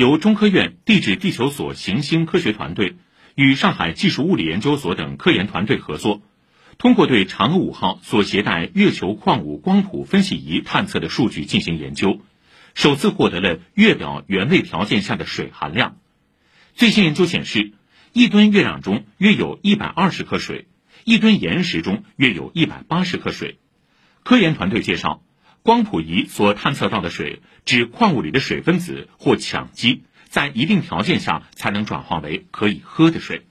由中科院地质地球所行星科学团队与上海技术物理研究所等科研团队合作，通过对嫦娥五号所携带月球矿物光谱分析仪探测的数据进行研究，首次获得了月表原位条件下的水含量。最新研究显示，一吨月壤中约有一百二十克水，一吨岩石中约有一百八十克水。科研团队介绍。光谱仪所探测到的水，指矿物里的水分子或羟基，在一定条件下才能转化为可以喝的水。